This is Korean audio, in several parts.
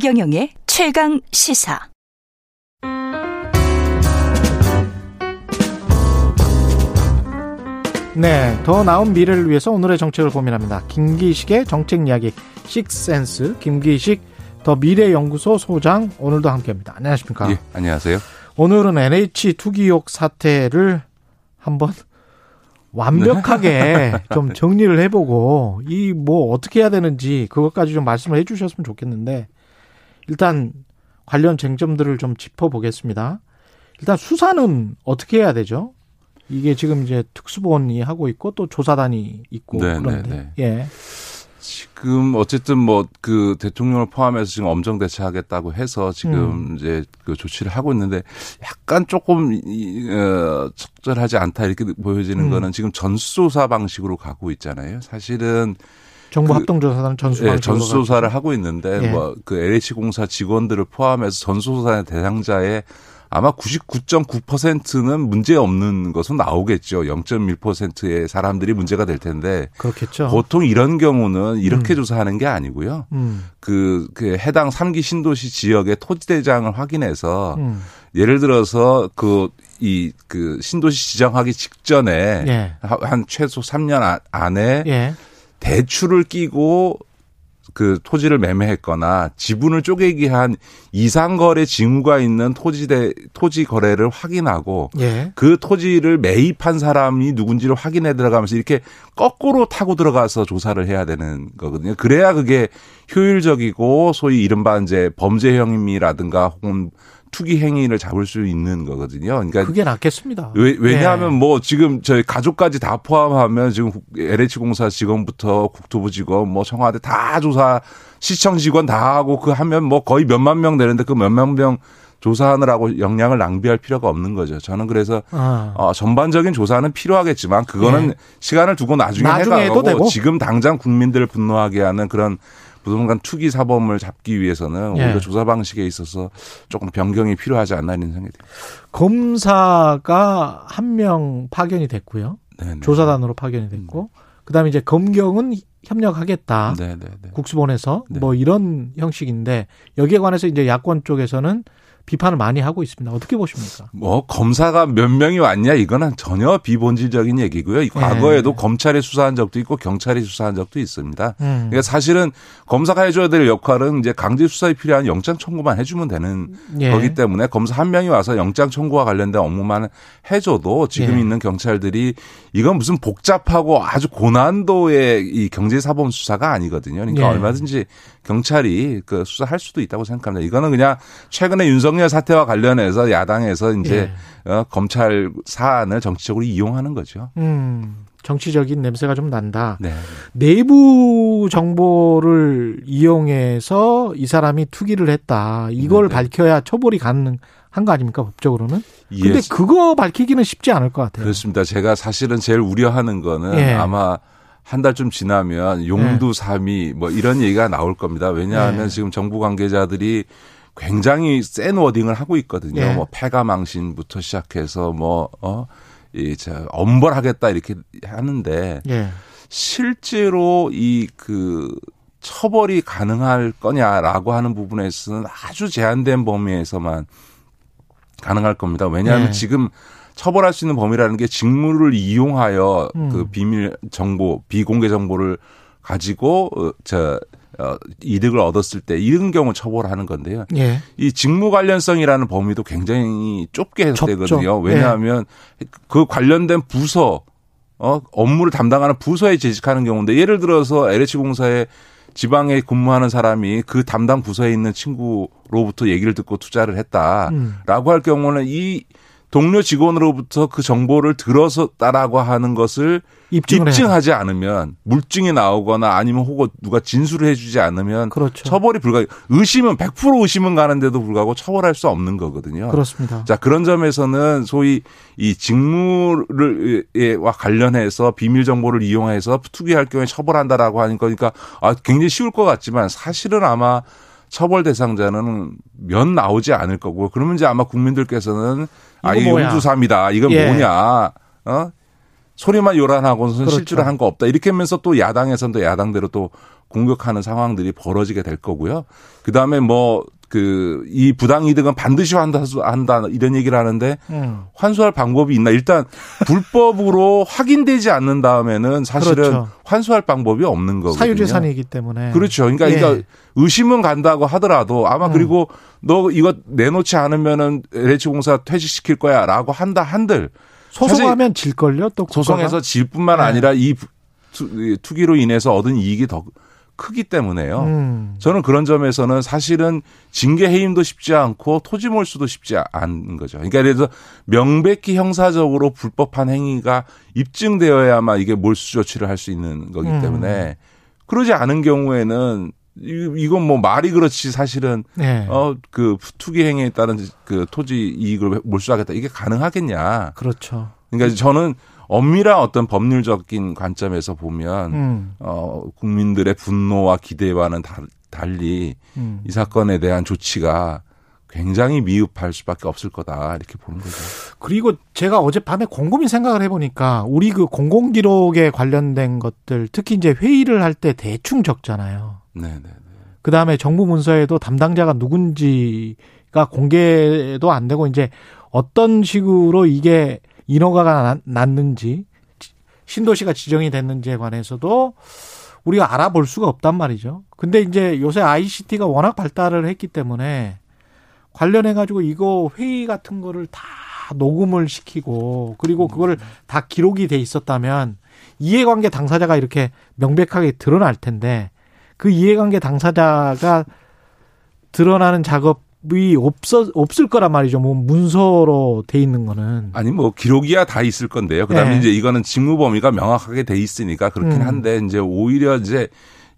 최경영의 최강 시사. 네, 더 나은 미래를 위해서 오늘의 정책을 고민합니다. 김기식의 정책 이야기 식센스 김기식 더 미래연구소 소장 오늘도 함께합니다. 안녕하십니까? 예, 안녕하세요. 오늘은 NH 투기욕 사태를 한번 완벽하게 네. 좀 정리를 해보고 이 뭐 어떻게 해야 되는지 그것까지 좀 말씀을 해주셨으면 좋겠는데 일단 관련 쟁점들을 좀 짚어보겠습니다. 일단 수사는 어떻게 해야 되죠? 이게 지금 이제 특수본이 하고 있고 또 조사단이 있고 네, 그런데 네, 예. 지금 어쨌든 뭐 그 대통령을 포함해서 지금 엄정 대처하겠다고 해서 지금 음. 이제 그 조치를 하고 있는데 약간 조금 이, 어, 적절하지 않다 이렇게 보여지는 음. 거는 지금 전수조사 방식으로 가고 있잖아요. 사실은 정부 그- 합동조사단 전수 예, 전수조사를. 하고 있는데 예. 뭐그 LH공사 직원들을 포함해서 전수조사 대상자의 아마 99.9%는 문제 없는 것은 나오겠죠. 0.1%의 사람들이 문제가 될 텐데 그렇겠죠. 보통 이런 경우는 이렇게 음. 조사하는 게 아니고요. 음, 그, 그 해당 3기 신도시 지역의 토지대장을 확인해서 음. 예를 들어서 그, 이, 그 신도시 지정하기 직전에 예. 하- 한 최소 3년 아- 안에 예. 대출을 끼고 그 토지를 매매했거나 지분을 쪼개기 한 이상 거래 징후가 있는 토지대 토지 거래를 확인하고 예. 그 토지를 매입한 사람이 누군지를 확인해 들어가면서 이렇게 거꾸로 타고 들어가서 조사를 해야 되는 거거든요. 그래야 그게 효율적이고 소위 이른바 이제 범죄 행위라든가 혹은 투기 행위를 잡을 수 있는 거거든요. 그러니까 그게 낫겠습니다. 왜, 왜냐하면 예. 뭐 지금 저희 가족까지 다 포함하면 지금 LH공사 직원부터 국토부 직원 뭐 청와대 다 조사 시청 직원 다 하고 그 하면 뭐 거의 몇만 명 되는데 그 몇만 명 조사하느라고 역량을 낭비할 필요가 없는 거죠. 저는 그래서 아. 어, 전반적인 조사는 필요하겠지만 그거는 예. 시간을 두고 나중에, 해가고. 지금 당장 국민들을 분노하게 하는 그런 부동산 투기 사범을 잡기 위해서는 예. 오히려 조사 방식에 있어서 조금 변경이 필요하지 않나 이런 생각이 듭니다. 검사가 한 명 파견이 됐고요. 네네. 조사단으로 파견이 됐고, 그 다음에 이제 검경은 협력하겠다. 네네네. 국수본에서 네. 뭐 이런 형식인데 여기에 관해서 이제 야권 쪽에서는 비판을 많이 하고 있습니다. 어떻게 보십니까? 뭐 검사가 몇 명이 왔냐 이거는 전혀 비본질적인 얘기고요. 이 과거에도 검찰이 수사한 적도 있고 경찰이 수사한 적도 있습니다. 음. 그러니까 사실은 검사가 해줘야 될 역할은 이제 강제 수사에 필요한 영장 청구만 해주면 되는 예. 거기 때문에 검사 한 명이 와서 영장 청구와 관련된 업무만 해줘도 지금 예. 있는 경찰들이 이건 무슨 복잡하고 아주 고난도의 이 경제 사범 수사가 아니거든요. 그러니까 예. 얼마든지 경찰이 그 수사할 수도 있다고 생각합니다. 이거는 그냥 최근에 윤석열 사태와 관련해서 야당에서 이제 어, 검찰 사안을 정치적으로 이용하는 거죠. 음, 정치적인 냄새가 좀 난다. 네. 내부 정보를 이용해서 이 사람이 투기를 했다. 이걸 네네. 밝혀야 처벌이 가능한 거 아닙니까 법적으로는? 근데 예, 그거 밝히기는 쉽지 않을 것 같아요. 그렇습니다. 제가 사실은 제일 우려하는 거는 예. 아마 한 달쯤 지나면 용두 삼이 뭐 이런 얘기가 나올 겁니다. 왜냐하면 예. 지금 정부 관계자들이 굉장히 센 워딩을 하고 있거든요. 예. 뭐 폐가망신부터 시작해서 뭐 어, 이저 엄벌하겠다 이렇게 하는데 예. 실제로 이 그 처벌이 가능할 거냐라고 하는 부분에서는 아주 제한된 범위에서만 가능할 겁니다. 왜냐하면 네. 지금 처벌할 수 있는 범위라는 게 직무를 이용하여 음. 그 비밀 정보, 비공개 정보를 가지고 어, 저 어, 이득을 얻었을 때 이런 경우 처벌하는 건데요. 예. 이 직무 관련성이라는 범위도 굉장히 좁게 해석되거든요. 좁죠. 왜냐하면 그 관련된 부서 어 업무를 담당하는 부서에 재직하는 경우인데 예를 들어서 LH공사에 지방에 근무하는 사람이 그 담당 부서에 있는 친구로부터 얘기를 듣고 투자를 했다라고 음. 할 경우는 이 동료 직원으로부터 그 정보를 들었었다라고 하는 것을 입증을 입증하지 않으면 물증이 나오거나 아니면 혹은 누가 진술을 해주지 않으면 그렇죠. 처벌이 불가. 의심은 100% 의심은 가는데도 불구하고 처벌할 수 없는 거거든요. 그렇습니다. 자 그런 점에서는 소위 이 직무를와 관련해서 비밀 정보를 이용해서 투기할 경우에 처벌한다라고 하니까 그러니까 아 굉장히 쉬울 것 같지만 사실은 아마 처벌 대상자는 몇 나오지 않을 거고 그러면 이제 아마 국민들께서는 아 이게? 용두삼이다 이건 예. 뭐냐 어 소리만 요란하고는 그렇죠. 실제로 한 거 없다 이렇게 하면서 또 야당에서는 또 야당대로 또 공격하는 상황들이 벌어지게 될 거고요. 그 다음에 뭐 그 이 부당 이득은 반드시 환다 한다 이런 얘기를 하는데 음. 환수할 방법이 있나? 일단 불법으로 확인되지 않는 다음에는 사실은 그렇죠. 환수할 방법이 없는 거거든요. 사유재산이기 때문에 그렇죠. 그러니까, 예. 그러니까 의심은 간다고 하더라도 아마 음. 그리고 너 이거 내놓지 않으면은 LH공사 퇴직시킬 거야 라고 한다 한들 소송하면 질걸요 또 국가가? 소송에서 질 뿐만 네. 아니라 이 투- 이 투기로 인해서 얻은 이익이 더 크기 때문에요. 음. 저는 그런 점에서는 사실은 징계 해임도 쉽지 않고 토지 몰수도 쉽지 않은 거죠. 그러니까 예를 들어서 명백히 형사적으로 불법한 행위가 입증되어야만 이게 몰수 조치를 할 수 있는 거기 음. 때문에 그러지 않은 경우에는 이- 이건 뭐 말이 그렇지 사실은 네. 어그 투기 행위에 따른 그 토지 이익을 몰수하겠다 이게 가능하겠냐. 그렇죠. 그러니까 저는 엄밀한 어떤 법률적인 관점에서 보면 음. 어 국민들의 분노와 기대와는 달- 달리 음. 이 사건에 대한 조치가 굉장히 미흡할 수밖에 없을 거다 이렇게 보는 거죠. 그리고 제가 어젯밤에 곰곰이 생각을 해보니까 우리 그 공공기록에 관련된 것들 특히 이제 회의를 할 때 대충 적잖아요. 네, 네. 그 다음에 정부 문서에도 담당자가 누군지가 공개도 안 되고 이제 어떤 식으로 이게 인허가가 나- 났는지 신도시가 지정이 됐는지에 관해서도 우리가 알아볼 수가 없단 말이죠. 근데 이제 요새 ICT가 워낙 발달을 했기 때문에 관련해 가지고 이거 회의 같은 거를 다 녹음을 시키고 그리고 그거를 다 기록이 돼 있었다면 이해관계 당사자가 이렇게 명백하게 드러날 텐데 그 이해관계 당사자가 드러나는 작업이 없어 없을 거란 말이죠. 뭐 문서로 돼 있는 거는 아니 뭐 기록이야 다 있을 건데요. 그다음에 네. 이제 이거는 직무 범위가 명확하게 돼 있으니까 그렇긴 음. 한데 이제 오히려 이제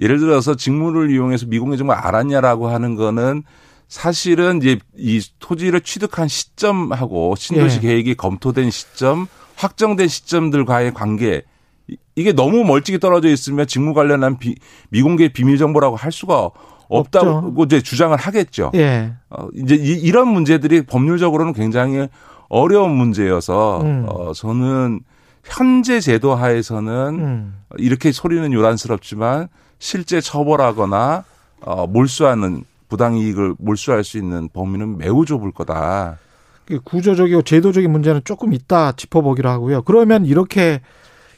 예를 들어서 직무를 이용해서 미공개 정보를 알았냐라고 하는 거는 사실은 이제 이 토지를 취득한 시점하고 신도시 예. 계획이 검토된 시점, 확정된 시점들과의 관계 이- 이게 너무 멀찍이 떨어져 있으면 직무 관련한 비, 미공개 비밀 정보라고 할 수가 없다고 이제 주장을 하겠죠. 예. 어, 이제 이, 이런 문제들이 법률적으로는 굉장히 어려운 문제여서 음. 어, 저는 현재 제도 하에서는 음. 이렇게 소리는 요란스럽지만 실제 처벌하거나 어, 몰수하는 부당이익을 몰수할 수 있는 범위는 매우 좁을 거다. 그 구조적이고 제도적인 문제는 조금 이따 짚어보기로 하고요. 그러면 이렇게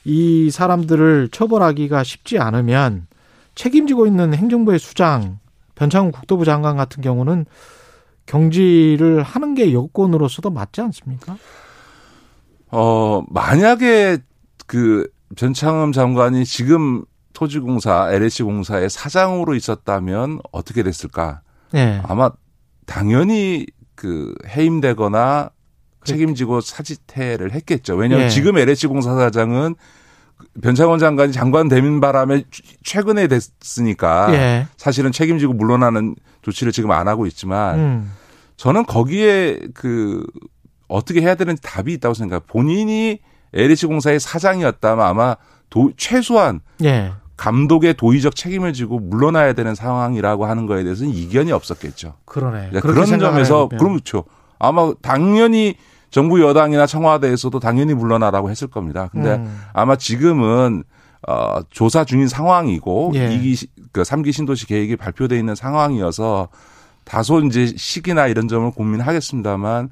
이 사람들을 처벌하기가 쉽지 않으면 책임지고 있는 행정부의 수장, 변창훈 국토부 장관 같은 경우는 경질을 하는 게 여건으로서도 맞지 않습니까? 어, 만약에 그 변창흠 장관이 지금 토지공사, LH공사의 사장으로 있었다면 어떻게 됐을까? 네. 아마 당연히 그 해임되거나 책임지고 사직퇴를 했겠죠. 왜냐하면 예. 지금 LH 공사 사장은 변창원 장관이 장관 되는 바람에 최근에 됐으니까 예. 사실은 책임지고 물러나는 조치를 지금 안 하고 있지만 음. 저는 거기에 그 어떻게 해야 되는 답이 있다고 생각해요. 본인이 LH 공사의 사장이었다면 아마 도, 최소한 예. 감독의 도의적 책임을 지고 물러나야 되는 상황이라고 하는 거에 대해서는 이견이 없었겠죠. 그러네. 네, 그런 점에서. 그렇죠. 아마 당연히 정부 여당이나 청와대에서도 당연히 물러나라고 했을 겁니다. 근데 음. 아마 지금은 어 조사 중인 상황이고 예. 이기 시- 그 3기 신도시 계획이 발표돼 있는 상황이어서 다소 이제 시기나 이런 점을 고민하겠습니다만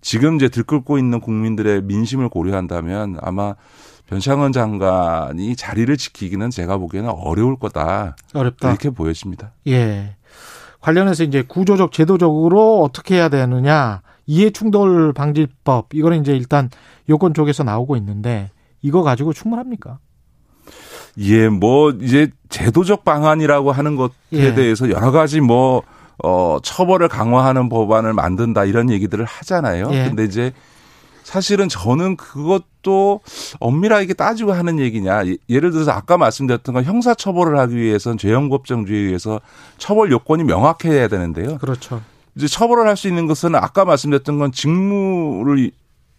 지금 이제 들끓고 있는 국민들의 민심을 고려한다면 아마 변창원 장관이 자리를 지키기는 제가 보기에는 어려울 거다. 어렵다. 이렇게 보여집니다. 예. 관련해서 이제 구조적 제도적으로 어떻게 해야 되느냐 이해 충돌 방지법 이거는 이제 일단 요건 쪽에서 나오고 있는데 이거 가지고 충분합니까? 예, 뭐 이제 제도적 방안이라고 하는 것에 예. 대해서 여러 가지 뭐 어, 처벌을 강화하는 법안을 만든다 이런 얘기들을 하잖아요. 예. 근데 이제 사실은 저는 그것 도 엄밀하게 따지고 하는 얘기냐. 예- 예를 들어서 아까 말씀드렸던 건 형사 처벌을 하기 위해서는 죄형법정주의에 의해서 처벌 요건이 명확해야 되는데요. 그렇죠. 이제 처벌을 할 수 있는 것은 아까 말씀드렸던 건 직무를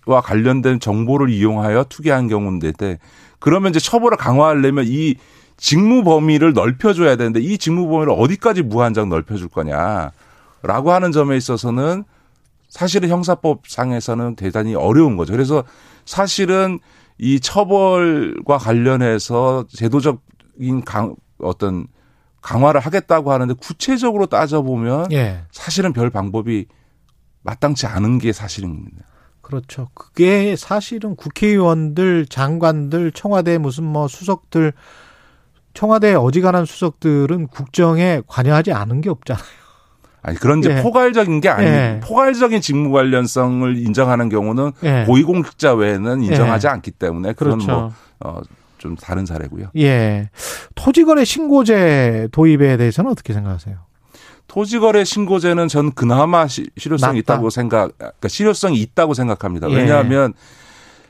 와 관련된 정보를 이용하여 투기한 경우인데 그러면 이제 처벌을 강화하려면 이 직무 범위를 넓혀줘야 되는데 이 직무 범위를 어디까지 무한정 넓혀줄 거냐라고 하는 점에 있어서는 사실은 형사법상에서는 대단히 어려운 거죠. 그래서 사실은 이 처벌과 관련해서 제도적인 강, 어떤 강화를 하겠다고 하는데 구체적으로 따져보면 예. 사실은 별 방법이 마땅치 않은 게 사실입니다. 그렇죠. 그게 사실은 국회의원들, 장관들, 청와대 무슨 뭐 수석들, 청와대 어지간한 수석들은 국정에 관여하지 않은 게 없잖아요. 아니 그런 이제 예. 포괄적인 게 아니 예. 포괄적인 직무 관련성을 인정하는 경우는 예. 고위공직자 외에는 인정하지 예. 않기 때문에 그건 그렇죠. 뭐 어, 좀 다른 사례고요. 예. 토지거래 신고제 도입에 대해서는 어떻게 생각하세요? 토지거래 신고제는 전 그나마 시, 실효성이 낫다. 있다고 생각, 그러니까 실효성이 있다고 생각합니다. 예. 왜냐하면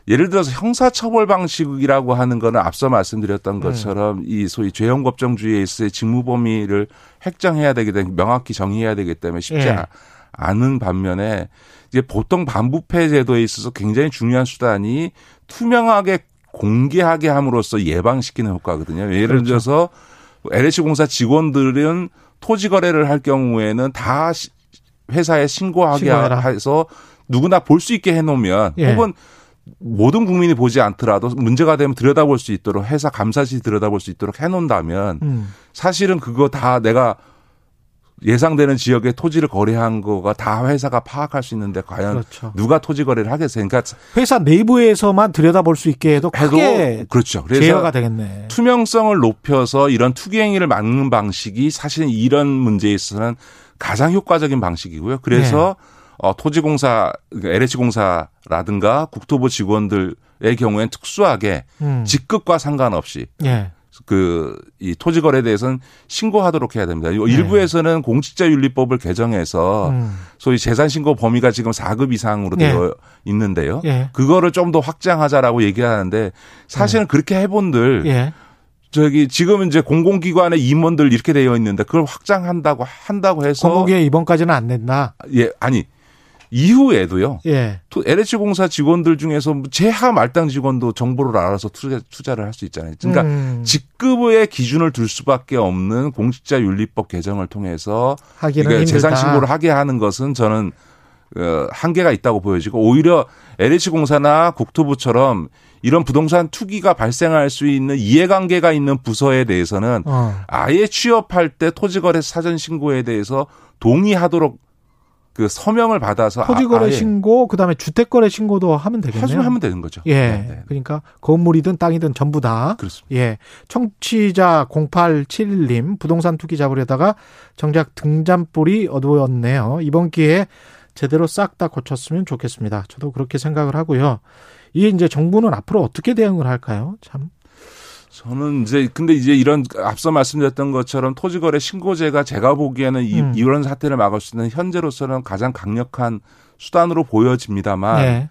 예를 들어서 형사처벌 방식이라고 하는 거는 앞서 음. 말씀드렸던 것처럼 이 소위 죄형 법정주의에 있어의 직무 범위를 획정해야 되기 때문에 명확히 정의해야 되기 때문에 쉽지 예. 아- 않은 반면에 이제 보통 반부패 제도에 있어서 굉장히 중요한 수단이 투명하게 공개하게 함으로써 예방시키는 효과거든요. 예를 그렇죠. 들어서 LH 공사 직원들은 토지 거래를 할 경우에는 다 시- 회사에 신고하게 신고해라. 해서 누구나 볼 수 있게 해놓으면 예. 혹은 모든 국민이 보지 않더라도 문제가 되면 들여다볼 수 있도록 회사 감사시 들여다볼 수 있도록 해놓는다면 음. 사실은 그거 다 내가 예상되는 지역에 토지를 거래한 거가 다 회사가 파악할 수 있는데 과연 그렇죠. 누가 토지 거래를 하겠어요? 그러니까 회사 내부에서만 들여다볼 수 있게 해도 크게 그렇죠. 제어가 그래서 되겠네. 투명성을 높여서 이런 투기 행위를 막는 방식이 사실은 이런 문제에 있어서는 가장 효과적인 방식이고요. 그래서 네. 어, 토지공사, LH공사라든가 국토부 직원들의 경우엔 특수하게 음. 직급과 상관없이 예. 그이 토지 거래에 대해서는 신고하도록 해야 됩니다. 일부에서는 공직자윤리법을 개정해서 네. 음. 소위 재산 신고 범위가 지금 4급 이상으로 네. 되어 있는데요. 예. 그거를 좀 더 확장하자라고 얘기하는데 사실은 그렇게 해본들 예. 저기 지금 이제 공공기관의 임원들 이렇게 되어 있는데 그걸 확장한다고 한다고 해서 공공기관 이번까지는 안 낸다. 예 아니 이후에도요. 예. 또 LH 공사 직원들 중에서 뭐 제하 말당 직원도 정보를 알아서 투자, 투자를 할 수 있잖아요. 그러니까 음. 직급의 기준을 둘 수밖에 없는 공직자 윤리법 개정을 통해서 이게. 재산 신고를 하게 하는 것은 저는 어, 한계가 있다고 보여지고 오히려 LH 공사나 국토부처럼 이런 부동산 투기가 발생할 수 있는 이해관계가 있는 부서에 대해서는 어. 아예 취업할 때 토지거래 사전 신고에 대해서 동의하도록 그 서명을 받아서 토지거래 아, 신고 그다음에 주택거래 신고도 하면 되겠네요. 하면 되는 거죠. 예. 네, 네. 그러니까 건물이든 땅이든 전부 다. 그렇습니다. 예. 청취자 0871님 부동산 투기 잡으려다가 정작 등잔불이 어두웠네요. 이번 기회에 제대로 싹 다 고쳤으면 좋겠습니다. 저도 그렇게 생각을 하고요. 이게 이제 정부는 앞으로 어떻게 대응을 할까요? 참. 저는 이제 근데 이제 이런 앞서 말씀드렸던 것처럼 토지거래 신고제가 제가 보기에는 이, 음. 이런 사태를 막을 수 있는 현재로서는 가장 강력한 수단으로 보여집니다만 예.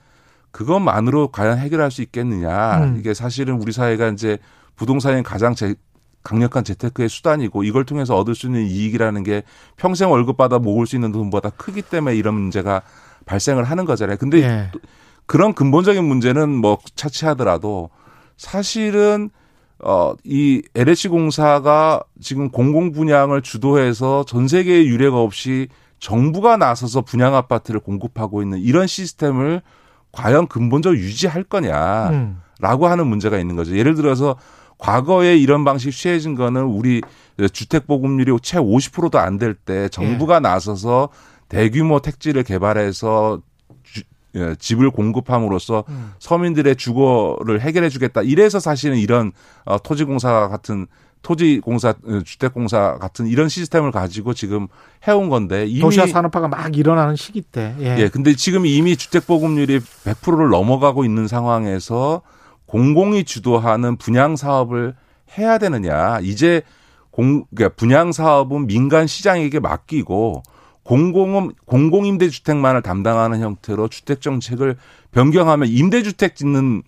그것만으로 과연 해결할 수 있겠느냐 음. 이게 사실은 우리 사회가 이제 부동산이 가장 제, 강력한 재테크의 수단이고 이걸 통해서 얻을 수 있는 이익이라는 게 평생 월급 받아 모을 수 있는 돈보다 크기 때문에 이런 문제가 발생을 하는 거잖아요. 근데 예. 그런 근본적인 문제는 뭐 차치하더라도 사실은 어, 이 LH 공사가 지금 공공 분양을 주도해서 전 세계에 유례가 없이 정부가 나서서 분양 아파트를 공급하고 있는 이런 시스템을 과연 근본적으로 유지할 거냐라고 음. 하는 문제가 있는 거죠. 예를 들어서 과거에 이런 방식 취해진 거는 우리 주택 보급률이 채 50%도 안 될 때 정부가 나서서 대규모 택지를 개발해서 주- 예, 집을 공급함으로써 음. 서민들의 주거를 해결해 주겠다. 이래서 사실은 이런 어, 토지공사 같은 토지공사, 어, 주택공사 같은 이런 시스템을 가지고 지금 해온 건데 이미 도시화 산업화가 막 일어나는 시기 때. 예. 예, 근데 지금 이미 주택 보급률이 100%를 넘어가고 있는 상황에서 공공이 주도하는 분양 사업을 해야 되느냐? 이제 공 그러니까 분양 사업은 민간 시장에게 맡기고 공공은 공공임대 주택만을 담당하는 형태로 주택 정책을 변경하면 임대주택 짓는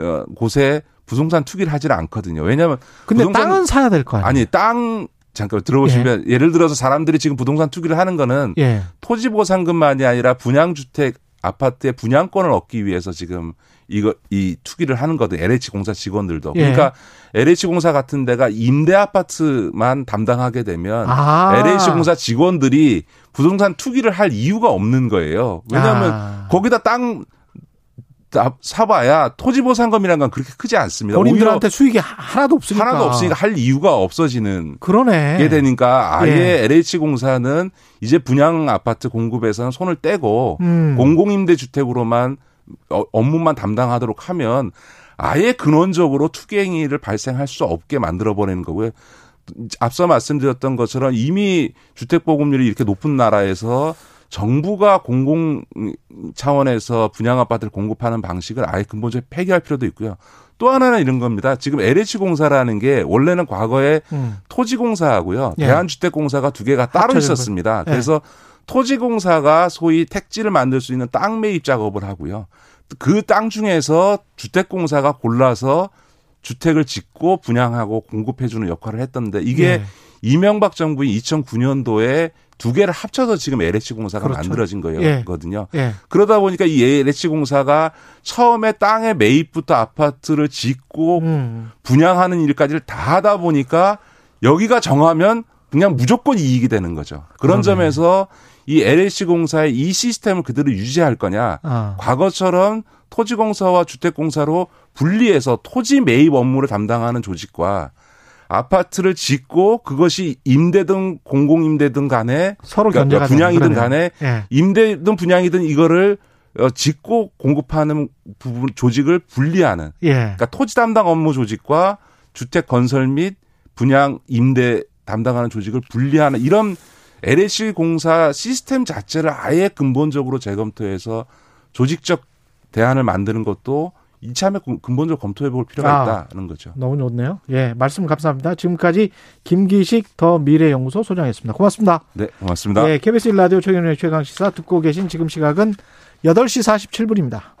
어, 곳에 부동산 투기를 하질 않거든요. 왜냐하면 근데 부동산- 땅은 사야 될 거 아니에요? 아니 땅 잠깐 들어보시면 예. 를 들어서 사람들이 지금 부동산 투기를 하는 거는 예. 토지 보상금만이 아니라 분양주택 아파트의 분양권을 얻기 위해서 지금 이거 이 투기를 하는 거든 LH 공사 직원들도 예. 그러니까 LH 공사 같은 데가 임대 아파트만 담당하게 되면 아. LH 공사 직원들이 부동산 투기를 할 이유가 없는 거예요. 왜냐하면 아. 거기다 땅 다- 사봐야 토지보상금이라는 건 그렇게 크지 않습니다. 본인들한테 수익이 하- 하나도 없으니까. 하나도 없으니까 할 이유가 없어지는 그러네. 게 되니까 아예 예. LH공사는 이제 분양 아파트 공급에서는 손을 떼고 음. 공공임대 주택으로만 어, 업무만 담당하도록 하면 아예 근원적으로 투기행위를 발생할 수 없게 만들어 버리는 거고요. 앞서 말씀드렸던 것처럼 이미 주택 보급률이 이렇게 높은 나라에서 정부가 공공 차원에서 분양 아파트를 공급하는 방식을 아예 근본적으로 폐기할 필요도 있고요. 또 하나는 이런 겁니다. 지금 LH공사라는 게 원래는 과거에 음. 토지공사하고요. 예. 대한주택공사가 두 개가 따로 있었습니다. 거. 예. 그래서 토지공사가 소위 택지를 만들 수 있는 땅 매입 작업을 하고요. 그 땅 중에서 주택공사가 골라서 주택을 짓고 분양하고 공급해주는 역할을 했던데 이게 예. 이명박 정부인 2009년도에 두 개를 합쳐서 지금 LH공사가 그렇죠. 만들어진 예. 거거든요. 예. 그러다 보니까 이 LH공사가 처음에 땅의 매입부터 아파트를 짓고 음. 분양하는 일까지를 다 하다 보니까 여기가 정하면 그냥 무조건 이익이 되는 거죠. 그런 그러네. 점에서 이 LH공사의 이 시스템을 그대로 유지할 거냐. 아. 과거처럼 토지공사와 주택공사로 분리해서 토지 매입 업무를 담당하는 조직과 아파트를 짓고 그것이 임대든 공공임대든 간에 서로 그러니까 분양이든. 간에 예. 임대든 분양이든 이거를 어, 짓고 공급하는 부분 조직을 분리하는 예. 그러니까 토지 담당 업무 조직과 주택 건설 및 분양 임대 담당하는 조직을 분리하는 이런 LH 공사 시스템 자체를 아예 근본적으로 재검토해서 조직적 대안을 만드는 것도 이참에 근- 근본적으로 검토해 볼 필요가 아. 있다는 거죠. 너무 좋네요. 예, 말씀 감사합니다. 지금까지 김기식 더 미래연구소 소장이었습니다. 고맙습니다. 네, 고맙습니다. 예, KBS 1라디오 최경영의 최강 시사 듣고 계신 지금 시각은 8시 47분입니다.